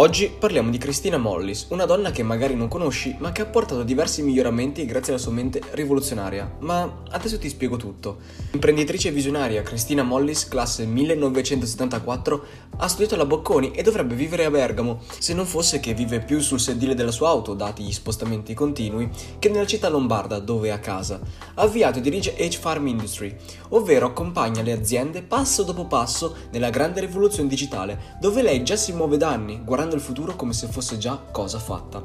Oggi parliamo di Christina Mollis, una donna che magari non conosci, ma che ha portato diversi miglioramenti grazie alla sua mente rivoluzionaria. Ma adesso ti spiego tutto. Imprenditrice visionaria, Christina Mollis, classe 1974, ha studiato alla Bocconi e dovrebbe vivere a Bergamo, se non fosse che vive più sul sedile della sua auto, dati gli spostamenti continui, che nella città lombarda, dove è a casa. Ha avviato e dirige H Farm Industry, ovvero accompagna le aziende passo dopo passo nella grande rivoluzione digitale, dove lei già si muove da anni, guardando il futuro come se fosse già cosa fatta.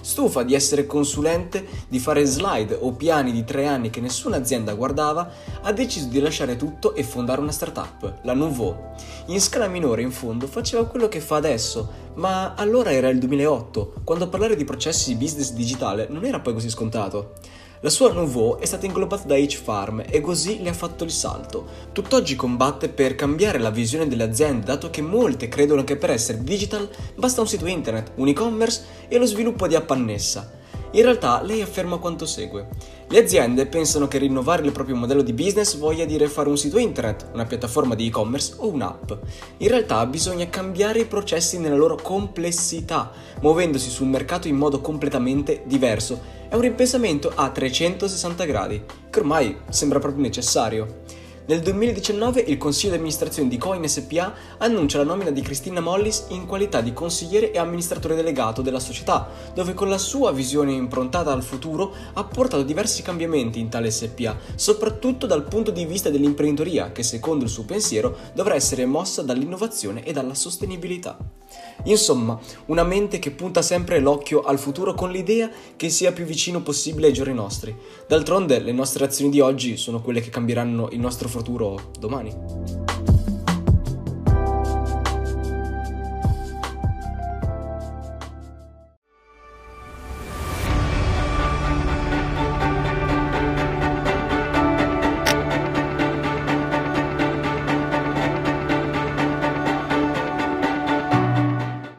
Stufa di essere consulente, di fare slide o piani di tre anni che nessuna azienda guardava, ha deciso di lasciare tutto e fondare una startup, la Nouveau. In scala minore, in fondo, faceva quello che fa adesso, ma allora era il 2008, quando parlare di processi di business digitale non era poi così scontato. La sua Nouveau è stata inglobata da H-Farm e così le ha fatto il salto. Tutt'oggi combatte per cambiare la visione delle aziende, dato che molte credono che per essere digital basta un sito internet, un e-commerce e lo sviluppo di app annessa. In realtà lei afferma quanto segue. Le aziende pensano che rinnovare il proprio modello di business voglia dire fare un sito internet, una piattaforma di e-commerce o un'app. In realtà bisogna cambiare i processi nella loro complessità, muovendosi sul mercato in modo completamente diverso è un ripensamento a 360 gradi, che ormai sembra proprio necessario. Nel 2019 il consiglio di amministrazione di Coin SPA annuncia la nomina di Cristina Mollis in qualità di consigliere e amministratore delegato della società, dove con la sua visione improntata al futuro ha portato diversi cambiamenti in tale SPA, soprattutto dal punto di vista dell'imprenditoria, che secondo il suo pensiero dovrà essere mossa dall'innovazione e dalla sostenibilità. Insomma, una mente che punta sempre l'occhio al futuro con l'idea che sia più vicino possibile ai giorni nostri. D'altronde le nostre azioni di oggi sono quelle che cambieranno il nostro futuro domani.